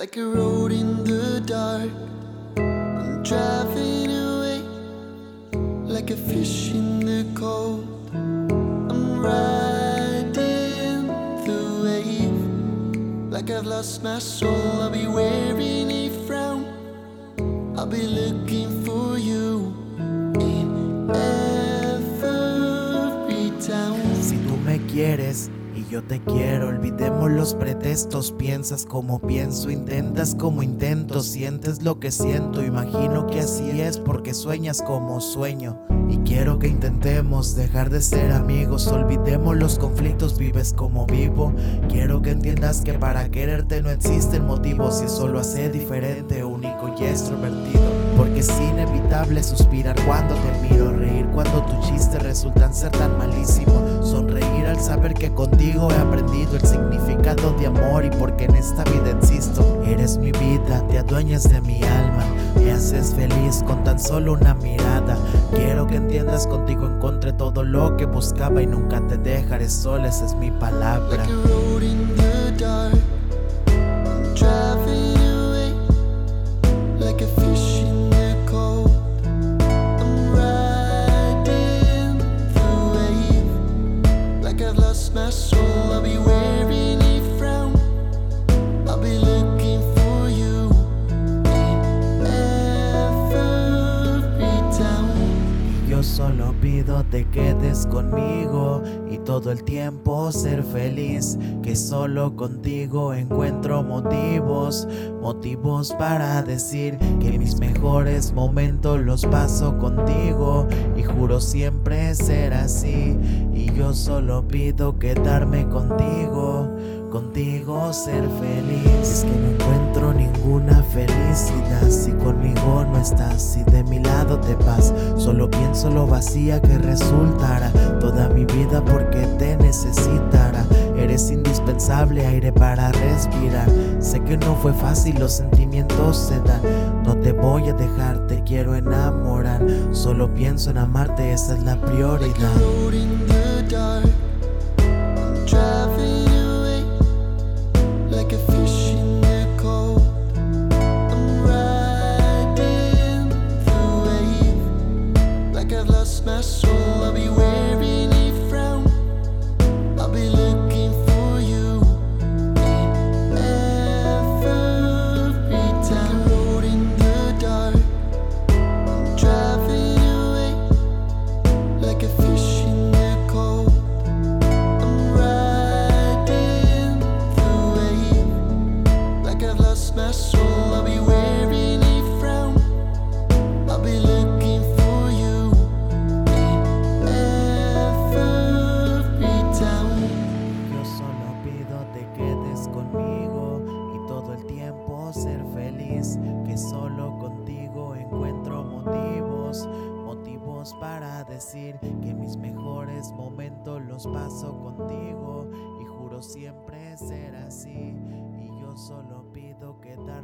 Like a road in the dark, I'm driving away. Like a fish in the cold, I'm riding the wave. Like I've lost my soul, I'll be wearing a frown. I'll be looking for you in every town. Si tú me quieres y yo te quiero, olvidemos los pretextos. Piensas como pienso, intentas como intento, sientes lo que siento. Imagino que así es porque sueñas como sueño. Y quiero que intentemos dejar de ser amigos, olvidemos los conflictos, vives como vivo. Quiero que entiendas que para quererte no existen motivos y eso lo hace diferente, único y extrovertido. Porque es inevitable suspirar cuando te miro, reír cuando tus chistes resultan ser tan malísimos, sonreír al saber que contigo he aprendido el significado de amor y porque en esta vida existo. Eres mi vida, te adueñas de mi alma, me haces feliz con tan solo una mirada. Quiero que entiendas contigo encontré todo lo que buscaba y nunca te dejaré sola, esa es mi palabra. Like Yo solo pido te quedes conmigo y todo el tiempo ser feliz, que solo contigo encuentro motivos, motivos para decir que mis mejores momentos los paso contigo y juro siempre ser así y yo solo pido quedarme contigo. Contigo ser feliz Es que no encuentro ninguna felicidad Si de mi lado te vas. Solo pienso lo vacía que resultará Toda mi vida porque te necesitará Eres indispensable aire para respirar. Sé que no fue fácil los sentimientos se dan. No te voy a dejar te quiero enamorar. Solo pienso en amarte esa es la prioridad lost my soul. I'll be wearing los paso contigo y juro siempre ser así y yo solo pido contigo.